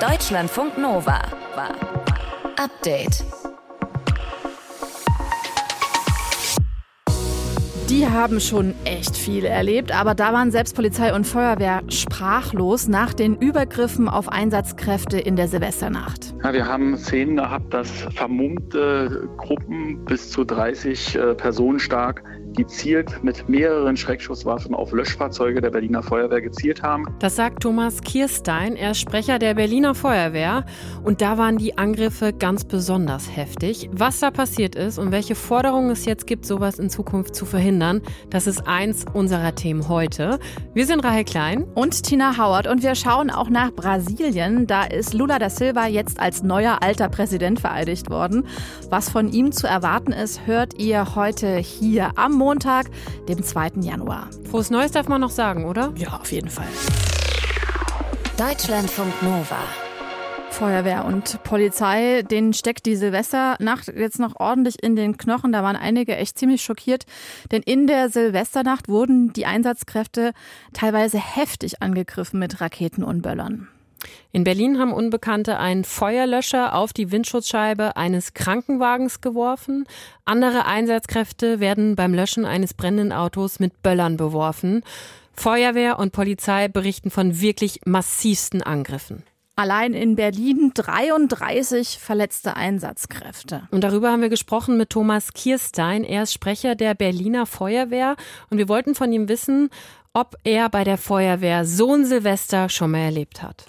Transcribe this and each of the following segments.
Deutschlandfunk Nova. Update. Die haben schon echt viel erlebt, aber da waren selbst Polizei und Feuerwehr sprachlos nach den Übergriffen auf Einsatzkräfte in der Silvesternacht. Ja, wir haben Szenen gehabt, dass vermummte Gruppen bis zu 30 äh, Personen stark gezielt mit mehreren Schreckschusswaffen auf Löschfahrzeuge der Berliner Feuerwehr gezielt haben. Das sagt Thomas Kierstein, er ist Sprecher der Berliner Feuerwehr. Und da waren die Angriffe ganz besonders heftig. Was da passiert ist und welche Forderungen es jetzt gibt, sowas in Zukunft zu verhindern, das ist eins unserer Themen heute. Wir sind Rahel Klein und Tina Howard und wir schauen auch nach Brasilien. Da ist Lula da Silva jetzt als neuer alter Präsident vereidigt worden. Was von ihm zu erwarten ist, hört ihr heute hier am Montag, dem 2. Januar. Frohes Neues darf man noch sagen, oder? Ja, auf jeden Fall. Deutschlandfunk Nova. Feuerwehr und Polizei, denen steckt die Silvesternacht jetzt noch ordentlich in den Knochen. Da waren einige echt ziemlich schockiert, denn in der Silvesternacht wurden die Einsatzkräfte teilweise heftig angegriffen mit Raketen und Böllern. In Berlin haben Unbekannte einen Feuerlöscher auf die Windschutzscheibe eines Krankenwagens geworfen. Andere Einsatzkräfte werden beim Löschen eines brennenden Autos mit Böllern beworfen. Feuerwehr und Polizei berichten von wirklich massivsten Angriffen. Allein in Berlin 33 verletzte Einsatzkräfte. Und darüber haben wir gesprochen mit Thomas Kierstein. Er ist Sprecher der Berliner Feuerwehr. Und wir wollten von ihm wissen, ob er bei der Feuerwehr so ein Silvester schon mal erlebt hat.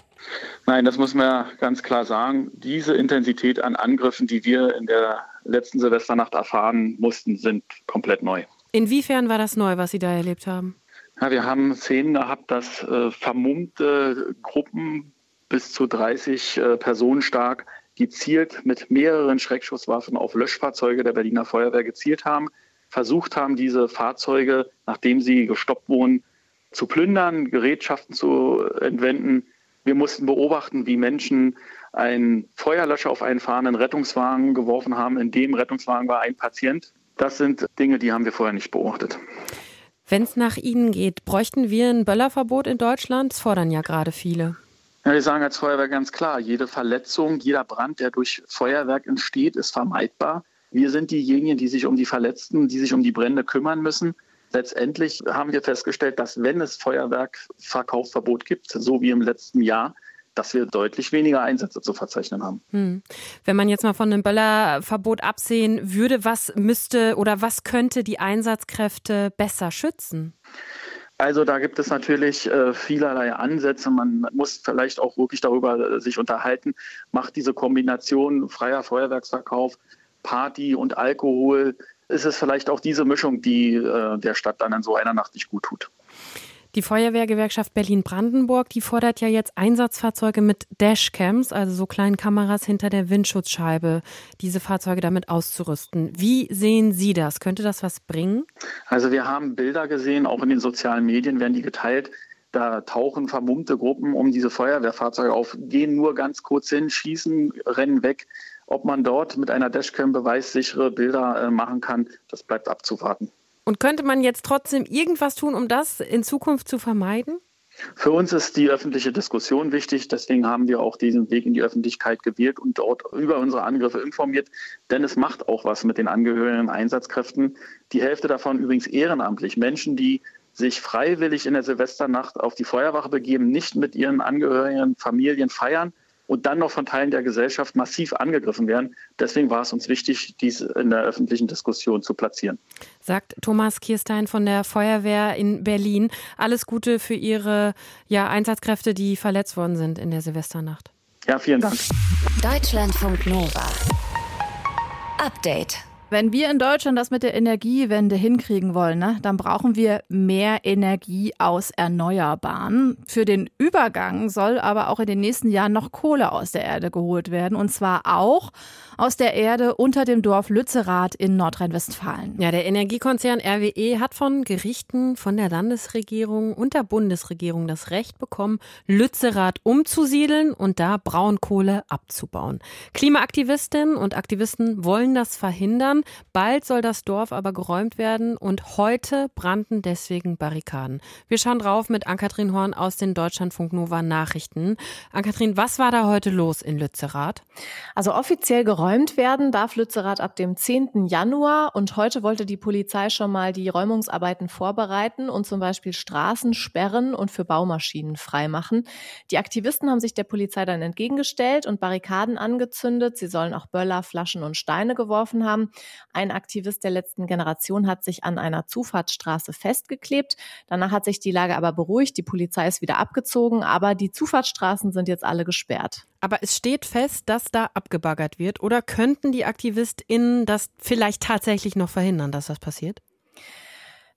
Nein, das muss man ganz klar sagen. Diese Intensität an Angriffen, die wir in der letzten Silvesternacht erfahren mussten, sind komplett neu. Inwiefern war das neu, was Sie da erlebt haben? Ja, wir haben Szenen gehabt, dass äh, vermummte Gruppen bis zu 30 äh, Personen stark gezielt mit mehreren Schreckschusswaffen auf Löschfahrzeuge der Berliner Feuerwehr gezielt haben, versucht haben, diese Fahrzeuge, nachdem sie gestoppt wurden, zu plündern, Gerätschaften zu entwenden, wir mussten beobachten, wie Menschen einen Feuerlöscher auf einen fahrenden Rettungswagen geworfen haben. In dem Rettungswagen war ein Patient. Das sind Dinge, die haben wir vorher nicht beobachtet. Wenn es nach Ihnen geht, bräuchten wir ein Böllerverbot in Deutschland? Das fordern ja gerade viele. Ja, wir sagen als Feuerwehr ganz klar, jede Verletzung, jeder Brand, der durch Feuerwerk entsteht, ist vermeidbar. Wir sind diejenigen, die sich um die Verletzten, die sich um die Brände kümmern müssen. Letztendlich haben wir festgestellt, dass wenn es Feuerwerkverkaufsverbot gibt, so wie im letzten Jahr, dass wir deutlich weniger Einsätze zu verzeichnen haben. Hm. Wenn man jetzt mal von einem Böllerverbot absehen würde, was müsste oder was könnte die Einsatzkräfte besser schützen? Also da gibt es natürlich äh, vielerlei Ansätze. Man muss vielleicht auch wirklich darüber äh, sich unterhalten. Macht diese Kombination freier Feuerwerksverkauf, Party und Alkohol ist es vielleicht auch diese Mischung, die äh, der Stadt dann in so einer Nacht nicht gut tut. Die Feuerwehrgewerkschaft Berlin-Brandenburg, die fordert ja jetzt Einsatzfahrzeuge mit Dashcams, also so kleinen Kameras hinter der Windschutzscheibe, diese Fahrzeuge damit auszurüsten. Wie sehen Sie das? Könnte das was bringen? Also wir haben Bilder gesehen, auch in den sozialen Medien werden die geteilt. Da tauchen vermummte Gruppen um diese Feuerwehrfahrzeuge auf, gehen nur ganz kurz hin, schießen, rennen weg. Ob man dort mit einer Dashcam beweissichere Bilder äh, machen kann, das bleibt abzuwarten. Und könnte man jetzt trotzdem irgendwas tun, um das in Zukunft zu vermeiden? Für uns ist die öffentliche Diskussion wichtig. Deswegen haben wir auch diesen Weg in die Öffentlichkeit gewählt und dort über unsere Angriffe informiert. Denn es macht auch was mit den angehörigen Einsatzkräften. Die Hälfte davon übrigens ehrenamtlich. Menschen, die sich freiwillig in der Silvesternacht auf die Feuerwache begeben, nicht mit ihren Angehörigen, Familien feiern, und dann noch von Teilen der Gesellschaft massiv angegriffen werden. Deswegen war es uns wichtig, dies in der öffentlichen Diskussion zu platzieren. Sagt Thomas Kierstein von der Feuerwehr in Berlin. Alles Gute für Ihre ja, Einsatzkräfte, die verletzt worden sind in der Silvesternacht. Ja, vielen Dank. Deutschlandfunk Nova. Update. Wenn wir in Deutschland das mit der Energiewende hinkriegen wollen, ne, dann brauchen wir mehr Energie aus Erneuerbaren. Für den Übergang soll aber auch in den nächsten Jahren noch Kohle aus der Erde geholt werden. Und zwar auch aus der Erde unter dem Dorf Lützerath in Nordrhein-Westfalen. Ja, der Energiekonzern RWE hat von Gerichten, von der Landesregierung und der Bundesregierung das Recht bekommen, Lützerath umzusiedeln und da Braunkohle abzubauen. Klimaaktivistinnen und Aktivisten wollen das verhindern. Bald soll das Dorf aber geräumt werden und heute brannten deswegen Barrikaden. Wir schauen drauf mit Ann-Kathrin Horn aus den Deutschlandfunk Nova Nachrichten. Ann-Kathrin, was war da heute los in Lützerath? Also offiziell geräumt werden darf Lützerath ab dem 10. Januar und heute wollte die Polizei schon mal die Räumungsarbeiten vorbereiten und zum Beispiel Straßen sperren und für Baumaschinen freimachen. Die Aktivisten haben sich der Polizei dann entgegengestellt und Barrikaden angezündet. Sie sollen auch Böller, Flaschen und Steine geworfen haben. Ein Aktivist der letzten Generation hat sich an einer Zufahrtsstraße festgeklebt. Danach hat sich die Lage aber beruhigt. Die Polizei ist wieder abgezogen, aber die Zufahrtsstraßen sind jetzt alle gesperrt. Aber es steht fest, dass da abgebaggert wird. Oder könnten die AktivistInnen das vielleicht tatsächlich noch verhindern, dass das passiert?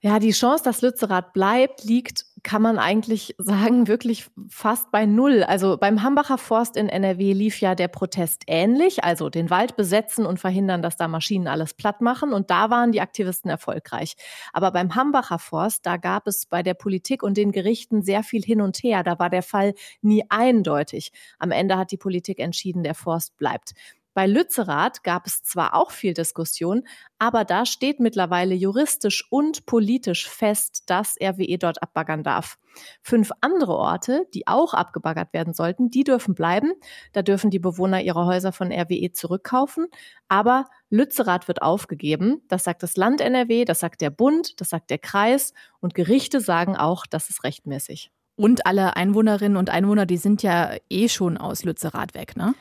Ja, die Chance, dass Lützerath bleibt, liegt, kann man eigentlich sagen, wirklich fast bei Null. Also beim Hambacher Forst in NRW lief ja der Protest ähnlich, also den Wald besetzen und verhindern, dass da Maschinen alles platt machen. Und da waren die Aktivisten erfolgreich. Aber beim Hambacher Forst, da gab es bei der Politik und den Gerichten sehr viel hin und her. Da war der Fall nie eindeutig. Am Ende hat die Politik entschieden, der Forst bleibt. Bei Lützerath gab es zwar auch viel Diskussion, aber da steht mittlerweile juristisch und politisch fest, dass RWE dort abbaggern darf. Fünf andere Orte, die auch abgebaggert werden sollten, die dürfen bleiben. Da dürfen die Bewohner ihre Häuser von RWE zurückkaufen. Aber Lützerath wird aufgegeben. Das sagt das Land NRW, das sagt der Bund, das sagt der Kreis und Gerichte sagen auch, das ist rechtmäßig. Und alle Einwohnerinnen und Einwohner, die sind ja eh schon aus Lützerath weg, ne?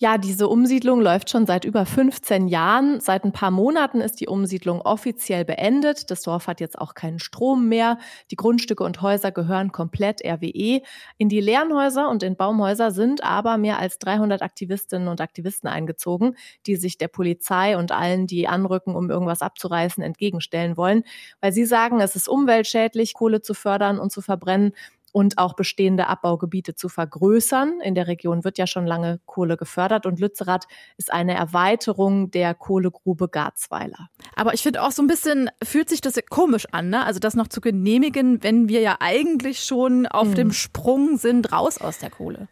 Ja, diese Umsiedlung läuft schon seit über 15 Jahren. Seit ein paar Monaten ist die Umsiedlung offiziell beendet. Das Dorf hat jetzt auch keinen Strom mehr. Die Grundstücke und Häuser gehören komplett RWE. In die Lernhäuser und in Baumhäuser sind aber mehr als 300 Aktivistinnen und Aktivisten eingezogen, die sich der Polizei und allen, die anrücken, um irgendwas abzureißen, entgegenstellen wollen, weil sie sagen, es ist umweltschädlich, Kohle zu fördern und zu verbrennen und auch bestehende Abbaugebiete zu vergrößern. In der Region wird ja schon lange Kohle gefördert und Lützerath ist eine Erweiterung der Kohlegrube Garzweiler. Aber ich finde auch so ein bisschen fühlt sich das komisch an, ne? Also das noch zu genehmigen, wenn wir ja eigentlich schon auf hm. dem Sprung sind raus aus der Kohle.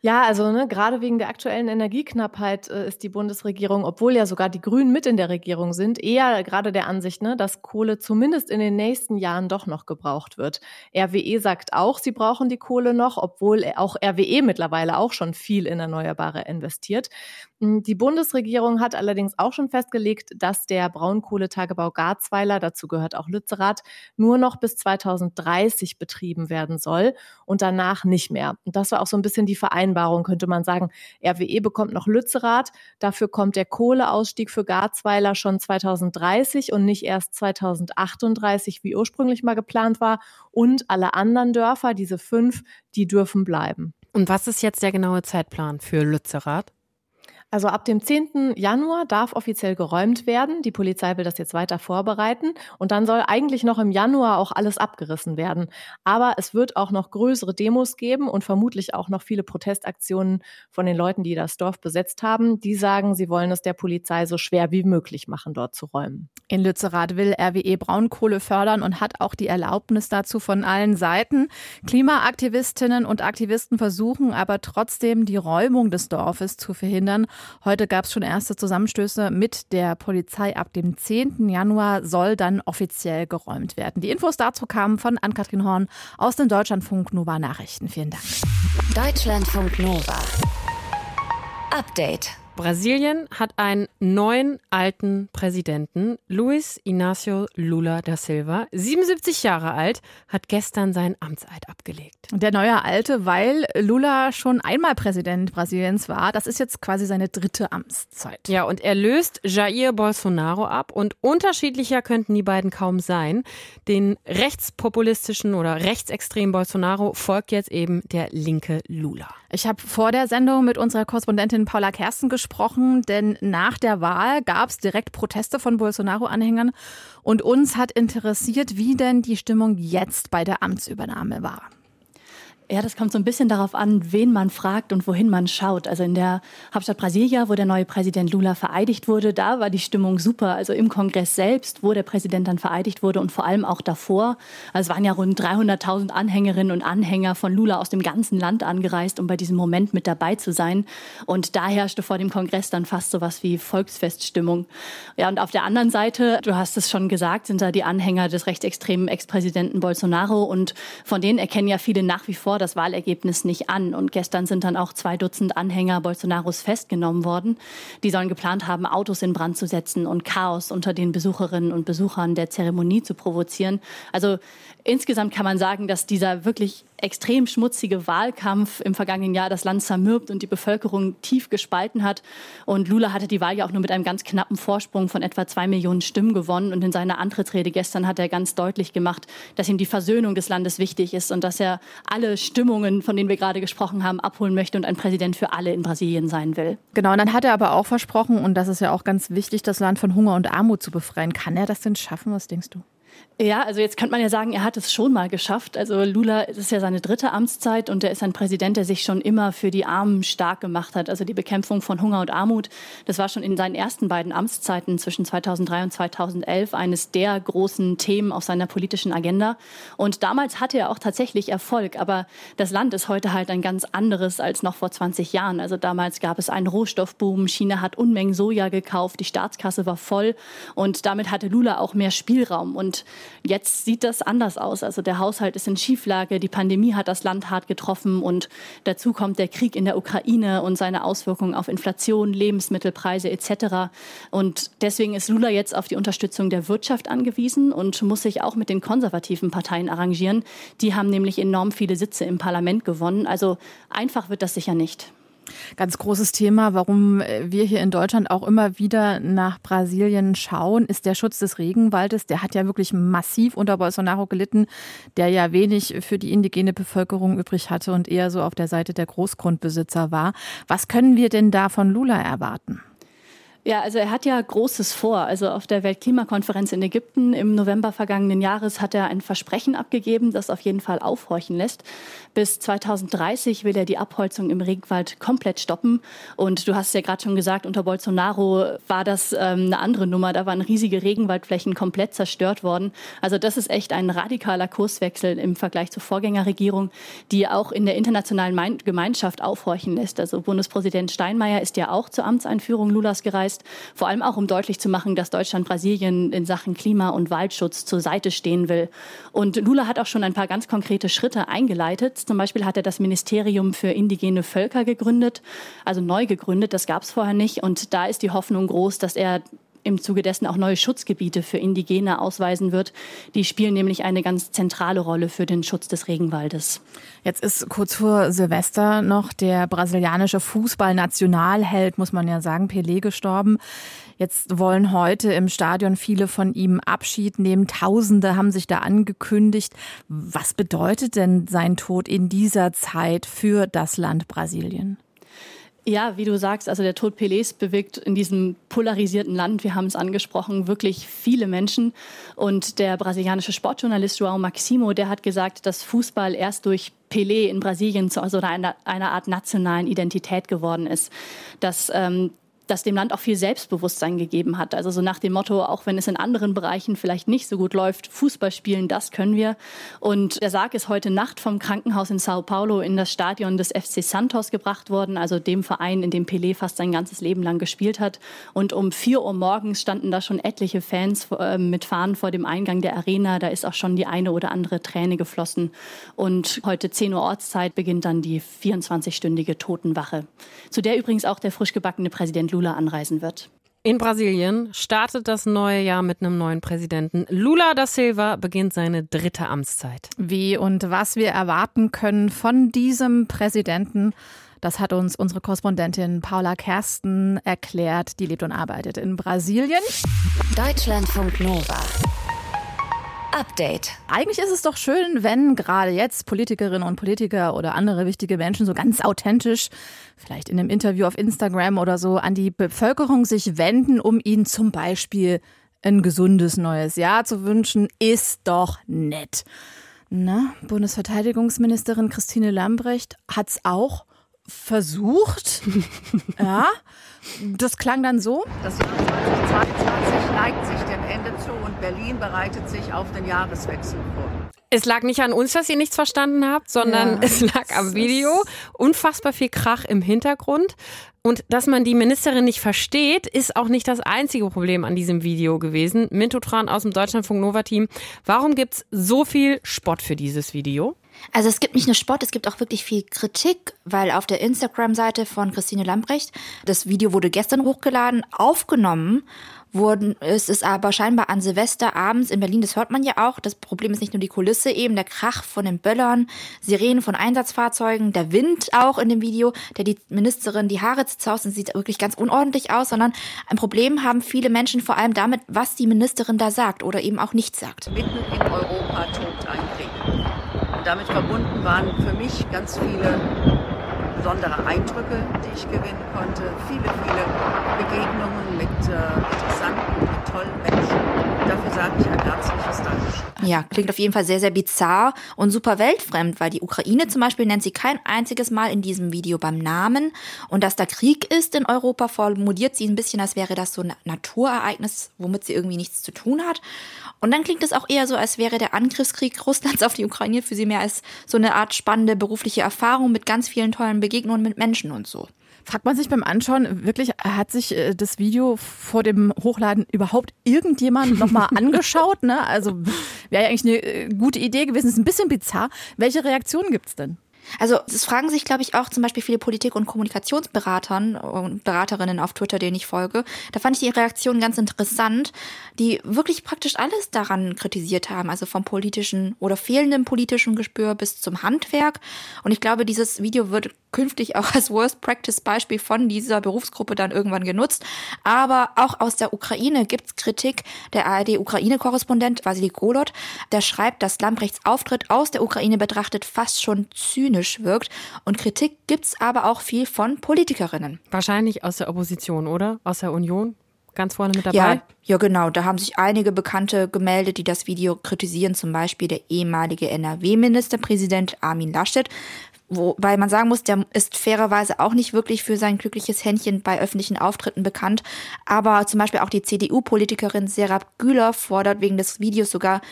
Ja, also ne, gerade wegen der aktuellen Energieknappheit äh, ist die Bundesregierung, obwohl ja sogar die Grünen mit in der Regierung sind, eher gerade der Ansicht, ne, dass Kohle zumindest in den nächsten Jahren doch noch gebraucht wird. RWE sagt auch, sie brauchen die Kohle noch, obwohl auch RWE mittlerweile auch schon viel in Erneuerbare investiert. Hm, die Bundesregierung hat allerdings auch schon festgelegt, dass der Braunkohletagebau Garzweiler, dazu gehört auch Lützerath, nur noch bis 2030 betrieben werden soll und danach nicht mehr. Und das war auch so ein bisschen die Vereinbarung, könnte man sagen. RWE bekommt noch Lützerath, dafür kommt der Kohleausstieg für Garzweiler schon 2030 und nicht erst 2038, wie ursprünglich mal geplant war. Und alle anderen Dörfer, diese fünf, die dürfen bleiben. Und was ist jetzt der genaue Zeitplan für Lützerath? Also ab dem 10. Januar darf offiziell geräumt werden. Die Polizei will das jetzt weiter vorbereiten. Und dann soll eigentlich noch im Januar auch alles abgerissen werden. Aber es wird auch noch größere Demos geben und vermutlich auch noch viele Protestaktionen von den Leuten, die das Dorf besetzt haben. Die sagen, sie wollen es der Polizei so schwer wie möglich machen, dort zu räumen. In Lützerath will RWE Braunkohle fördern und hat auch die Erlaubnis dazu von allen Seiten. Klimaaktivistinnen und Aktivisten versuchen aber trotzdem, die Räumung des Dorfes zu verhindern. Heute gab es schon erste Zusammenstöße mit der Polizei. Ab dem 10. Januar soll dann offiziell geräumt werden. Die Infos dazu kamen von Ann-Kathrin Horn aus den Deutschlandfunk Nova Nachrichten. Vielen Dank. Deutschlandfunk Nova. Update. Brasilien hat einen neuen alten Präsidenten, Luis Inácio Lula da Silva, 77 Jahre alt, hat gestern seinen Amtseid abgelegt. Der neue Alte, weil Lula schon einmal Präsident Brasiliens war. Das ist jetzt quasi seine dritte Amtszeit. Ja, und er löst Jair Bolsonaro ab und unterschiedlicher könnten die beiden kaum sein. Den rechtspopulistischen oder rechtsextremen Bolsonaro folgt jetzt eben der linke Lula. Ich habe vor der Sendung mit unserer Korrespondentin Paula Kersten gesprochen, denn nach der Wahl gab es direkt Proteste von Bolsonaro-Anhängern und uns hat interessiert, wie denn die Stimmung jetzt bei der Amtsübernahme war. Ja, das kommt so ein bisschen darauf an, wen man fragt und wohin man schaut. Also in der Hauptstadt Brasilia, wo der neue Präsident Lula vereidigt wurde, da war die Stimmung super. Also im Kongress selbst, wo der Präsident dann vereidigt wurde und vor allem auch davor. Also es waren ja rund 300.000 Anhängerinnen und Anhänger von Lula aus dem ganzen Land angereist, um bei diesem Moment mit dabei zu sein. Und da herrschte vor dem Kongress dann fast so was wie Volksfeststimmung. Ja, und auf der anderen Seite, du hast es schon gesagt, sind da die Anhänger des rechtsextremen Ex-Präsidenten Bolsonaro und von denen erkennen ja viele nach wie vor das Wahlergebnis nicht an. Und gestern sind dann auch zwei Dutzend Anhänger Bolsonaros festgenommen worden. Die sollen geplant haben, Autos in Brand zu setzen und Chaos unter den Besucherinnen und Besuchern der Zeremonie zu provozieren. Also insgesamt kann man sagen, dass dieser wirklich extrem schmutzige Wahlkampf im vergangenen Jahr das Land zermürbt und die Bevölkerung tief gespalten hat. Und Lula hatte die Wahl ja auch nur mit einem ganz knappen Vorsprung von etwa zwei Millionen Stimmen gewonnen. Und in seiner Antrittsrede gestern hat er ganz deutlich gemacht, dass ihm die Versöhnung des Landes wichtig ist und dass er alle Stimmungen, von denen wir gerade gesprochen haben, abholen möchte und ein Präsident für alle in Brasilien sein will. Genau, und dann hat er aber auch versprochen, und das ist ja auch ganz wichtig, das Land von Hunger und Armut zu befreien. Kann er das denn schaffen? Was denkst du? Ja, also jetzt könnte man ja sagen, er hat es schon mal geschafft. Also Lula, es ist ja seine dritte Amtszeit und er ist ein Präsident, der sich schon immer für die Armen stark gemacht hat. Also die Bekämpfung von Hunger und Armut, das war schon in seinen ersten beiden Amtszeiten zwischen 2003 und 2011 eines der großen Themen auf seiner politischen Agenda. Und damals hatte er auch tatsächlich Erfolg. Aber das Land ist heute halt ein ganz anderes als noch vor 20 Jahren. Also damals gab es einen Rohstoffboom. China hat Unmengen Soja gekauft. Die Staatskasse war voll. Und damit hatte Lula auch mehr Spielraum. Und Jetzt sieht das anders aus. Also der Haushalt ist in Schieflage, die Pandemie hat das Land hart getroffen und dazu kommt der Krieg in der Ukraine und seine Auswirkungen auf Inflation, Lebensmittelpreise etc. Und deswegen ist Lula jetzt auf die Unterstützung der Wirtschaft angewiesen und muss sich auch mit den konservativen Parteien arrangieren. Die haben nämlich enorm viele Sitze im Parlament gewonnen. Also einfach wird das sicher nicht. Ganz großes Thema, warum wir hier in Deutschland auch immer wieder nach Brasilien schauen, ist der Schutz des Regenwaldes. Der hat ja wirklich massiv unter Bolsonaro gelitten, der ja wenig für die indigene Bevölkerung übrig hatte und eher so auf der Seite der Großgrundbesitzer war. Was können wir denn da von Lula erwarten? Ja, also er hat ja Großes vor. Also auf der Weltklimakonferenz in Ägypten im November vergangenen Jahres hat er ein Versprechen abgegeben, das auf jeden Fall aufhorchen lässt. Bis 2030 will er die Abholzung im Regenwald komplett stoppen. Und du hast ja gerade schon gesagt, unter Bolsonaro war das ähm, eine andere Nummer. Da waren riesige Regenwaldflächen komplett zerstört worden. Also das ist echt ein radikaler Kurswechsel im Vergleich zur Vorgängerregierung, die auch in der internationalen Gemeinschaft aufhorchen lässt. Also Bundespräsident Steinmeier ist ja auch zur Amtseinführung Lulas gereist ist, vor allem auch um deutlich zu machen, dass Deutschland Brasilien in Sachen Klima- und Waldschutz zur Seite stehen will. Und Lula hat auch schon ein paar ganz konkrete Schritte eingeleitet. Zum Beispiel hat er das Ministerium für indigene Völker gegründet, also neu gegründet. Das gab es vorher nicht. Und da ist die Hoffnung groß, dass er im Zuge dessen auch neue Schutzgebiete für Indigene ausweisen wird. Die spielen nämlich eine ganz zentrale Rolle für den Schutz des Regenwaldes. Jetzt ist kurz vor Silvester noch der brasilianische Fußballnationalheld, muss man ja sagen, Pelé gestorben. Jetzt wollen heute im Stadion viele von ihm Abschied nehmen. Tausende haben sich da angekündigt. Was bedeutet denn sein Tod in dieser Zeit für das Land Brasilien? Ja, wie du sagst, also der Tod Pelés bewegt in diesem polarisierten Land, wir haben es angesprochen, wirklich viele Menschen. Und der brasilianische Sportjournalist João Maximo, der hat gesagt, dass Fußball erst durch Pelé in Brasilien zu also einer, einer Art nationalen Identität geworden ist. Dass ähm, das dem Land auch viel Selbstbewusstsein gegeben hat. Also so nach dem Motto, auch wenn es in anderen Bereichen vielleicht nicht so gut läuft, Fußball spielen, das können wir. Und der Sarg ist heute Nacht vom Krankenhaus in Sao Paulo in das Stadion des FC Santos gebracht worden, also dem Verein, in dem Pelé fast sein ganzes Leben lang gespielt hat. Und um vier Uhr morgens standen da schon etliche Fans äh, mit Fahnen vor dem Eingang der Arena. Da ist auch schon die eine oder andere Träne geflossen. Und heute 10 Uhr Ortszeit beginnt dann die 24-stündige Totenwache, zu der übrigens auch der frisch gebackene Präsident Lula anreisen wird. In Brasilien startet das neue Jahr mit einem neuen Präsidenten. Lula da Silva beginnt seine dritte Amtszeit. Wie und was wir erwarten können von diesem Präsidenten, das hat uns unsere Korrespondentin Paula Kersten erklärt. Die lebt und arbeitet in Brasilien. Deutschlandfunk Nova. Update. Eigentlich ist es doch schön, wenn gerade jetzt Politikerinnen und Politiker oder andere wichtige Menschen so ganz authentisch, vielleicht in einem Interview auf Instagram oder so, an die Bevölkerung sich wenden, um ihnen zum Beispiel ein gesundes neues Jahr zu wünschen, ist doch nett. Na, Bundesverteidigungsministerin Christine Lambrecht hat es auch versucht. ja, das klang dann so. Das Jahr 2022 neigt sich dem Ende zu und Berlin bereitet sich auf den Jahreswechsel vor. Es lag nicht an uns, dass ihr nichts verstanden habt, sondern ja, es lag am Video. Unfassbar viel Krach im Hintergrund. Und dass man die Ministerin nicht versteht, ist auch nicht das einzige Problem an diesem Video gewesen. Minto Tran aus dem Deutschlandfunk Nova Team. Warum gibt's so viel Spott für dieses Video? Also es gibt nicht nur Spott, es gibt auch wirklich viel Kritik, weil auf der Instagram-Seite von Christine Lambrecht, das Video wurde gestern hochgeladen, aufgenommen wurden, es ist aber scheinbar an Silvester abends in Berlin, das hört man ja auch. Das Problem ist nicht nur die Kulisse eben, der Krach von den Böllern, Sirenen von Einsatzfahrzeugen, der Wind auch in dem Video, der die Ministerin die Haare zerzaust und sieht wirklich ganz unordentlich aus, sondern ein Problem haben viele Menschen vor allem damit, was die Ministerin da sagt oder eben auch nicht sagt. Mitten in Europa tobt ein Krieg. Und damit verbunden waren für mich ganz viele besondere Eindrücke, die ich gewinnen konnte. Viele, viele Begegnungen mit äh, interessanten, mit tollen Menschen. Dafür sage ich ein herzliches Dankeschön. Ja, klingt auf jeden Fall sehr, sehr bizarr und super weltfremd, weil die Ukraine zum Beispiel nennt sie kein einziges Mal in diesem Video beim Namen. Und dass da Krieg ist in Europa, formuliert sie ein bisschen, als wäre das so ein Naturereignis, womit sie irgendwie nichts zu tun hat. Und dann klingt es auch eher so, als wäre der Angriffskrieg Russlands auf die Ukraine für sie mehr als so eine Art spannende berufliche Erfahrung mit ganz vielen tollen Begegnungen mit Menschen und so. Fragt man sich beim Anschauen, wirklich, hat sich äh, das Video vor dem Hochladen überhaupt irgendjemand nochmal angeschaut? Ne? Also wäre ja eigentlich eine äh, gute Idee gewesen. Ist ein bisschen bizarr. Welche Reaktionen gibt es denn? Also das fragen sich, glaube ich, auch zum Beispiel viele Politik- und Kommunikationsberatern und Beraterinnen auf Twitter, denen ich folge. Da fand ich die Reaktion ganz interessant, die wirklich praktisch alles daran kritisiert haben, also vom politischen oder fehlenden politischen Gespür bis zum Handwerk. Und ich glaube, dieses Video wird künftig auch als Worst Practice Beispiel von dieser Berufsgruppe dann irgendwann genutzt. Aber auch aus der Ukraine gibt's Kritik. Der ARD-Ukraine-Korrespondent Vasily Golot, der schreibt, dass Lambrechts Auftritt aus der Ukraine betrachtet fast schon zynisch wirkt. Und Kritik gibt's aber auch viel von Politikerinnen. Wahrscheinlich aus der Opposition, oder? Aus der Union? ganz vorne mit dabei? Ja, ja, genau. Da haben sich einige Bekannte gemeldet, die das Video kritisieren. Zum Beispiel der ehemalige NRW-Ministerpräsident Armin Laschet Wobei man sagen muss, der ist fairerweise auch nicht wirklich für sein glückliches Händchen bei öffentlichen Auftritten bekannt. Aber zum Beispiel auch die CDU-Politikerin Serap Güler fordert wegen des Videos sogar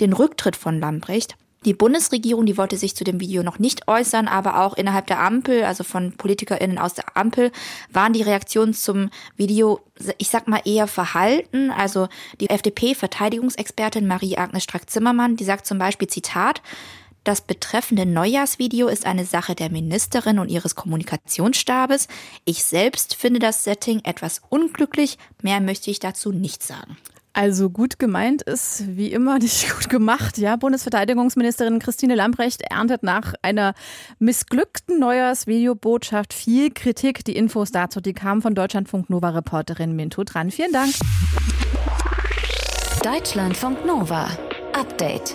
den Rücktritt von Lambrecht. Die Bundesregierung, die wollte sich zu dem Video noch nicht äußern, aber auch innerhalb der Ampel, also von PolitikerInnen aus der Ampel, waren die Reaktionen zum Video, ich sag mal, eher verhalten. Also die FDP-Verteidigungsexpertin Marie-Agnes Strack-Zimmermann, die sagt zum Beispiel, Zitat, das betreffende Neujahrsvideo ist eine Sache der Ministerin und ihres Kommunikationsstabes. Ich selbst finde das Setting etwas unglücklich. Mehr möchte ich dazu nicht sagen. Also gut gemeint ist wie immer nicht gut gemacht. Ja, Bundesverteidigungsministerin Christine Lambrecht erntet nach einer missglückten Neujahrsvideobotschaft viel Kritik. Die Infos dazu, die kamen von Deutschlandfunk Nova Reporterin Minto dran. Vielen Dank. Deutschlandfunk Nova. Update.